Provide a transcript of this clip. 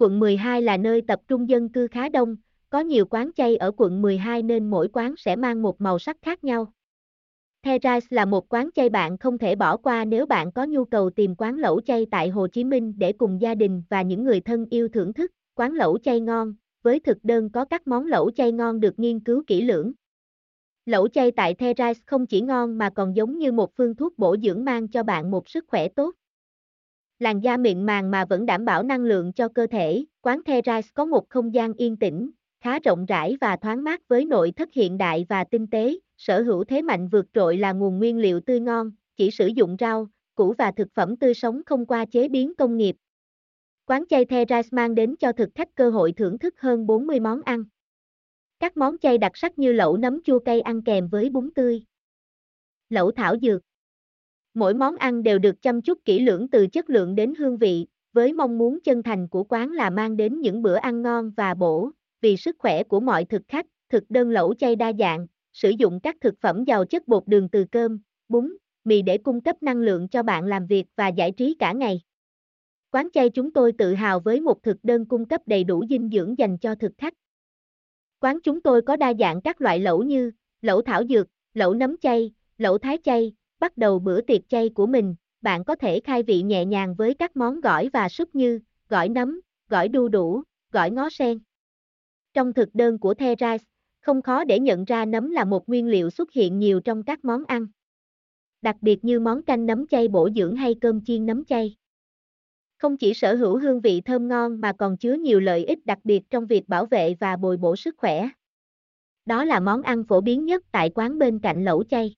Quận 12 là nơi tập trung dân cư khá đông, có nhiều quán chay ở quận 12 nên mỗi quán sẽ mang một màu sắc khác nhau. Terrace là một quán chay bạn không thể bỏ qua nếu bạn có nhu cầu tìm quán lẩu chay tại Hồ Chí Minh để cùng gia đình và những người thân yêu thưởng thức quán lẩu chay ngon, với thực đơn có các món lẩu chay ngon được nghiên cứu kỹ lưỡng. Lẩu chay tại Terrace không chỉ ngon mà còn giống như một phương thuốc bổ dưỡng mang cho bạn một sức khỏe tốt. Làn da mịn màng mà vẫn đảm bảo năng lượng cho cơ thể, quán Paradise có một không gian yên tĩnh, khá rộng rãi và thoáng mát với nội thất hiện đại và tinh tế, sở hữu thế mạnh vượt trội là nguồn nguyên liệu tươi ngon, chỉ sử dụng rau, củ và thực phẩm tươi sống không qua chế biến công nghiệp. Quán chay Terrace mang đến cho thực khách cơ hội thưởng thức hơn 40 món ăn. Các món chay đặc sắc như lẩu nấm chua cay ăn kèm với bún tươi. Lẩu thảo dược. Mỗi món ăn đều được chăm chút kỹ lưỡng từ chất lượng đến hương vị, với mong muốn chân thành của quán là mang đến những bữa ăn ngon và bổ, vì sức khỏe của mọi thực khách, thực đơn lẩu chay đa dạng, sử dụng các thực phẩm giàu chất bột đường từ cơm, bún, mì để cung cấp năng lượng cho bạn làm việc và giải trí cả ngày. Quán chay chúng tôi tự hào với một thực đơn cung cấp đầy đủ dinh dưỡng dành cho thực khách. Quán chúng tôi có đa dạng các loại lẩu như lẩu thảo dược, lẩu nấm chay, lẩu thái chay, bắt đầu bữa tiệc chay của mình, bạn có thể khai vị nhẹ nhàng với các món gỏi và súp như gỏi nấm, gỏi đu đủ, gỏi ngó sen. Trong thực đơn của The Rice, không khó để nhận ra nấm là một nguyên liệu xuất hiện nhiều trong các món ăn. Đặc biệt như món canh nấm chay bổ dưỡng hay cơm chiên nấm chay. Không chỉ sở hữu hương vị thơm ngon mà còn chứa nhiều lợi ích đặc biệt trong việc bảo vệ và bồi bổ sức khỏe. Đó là món ăn phổ biến nhất tại quán bên cạnh lẩu chay.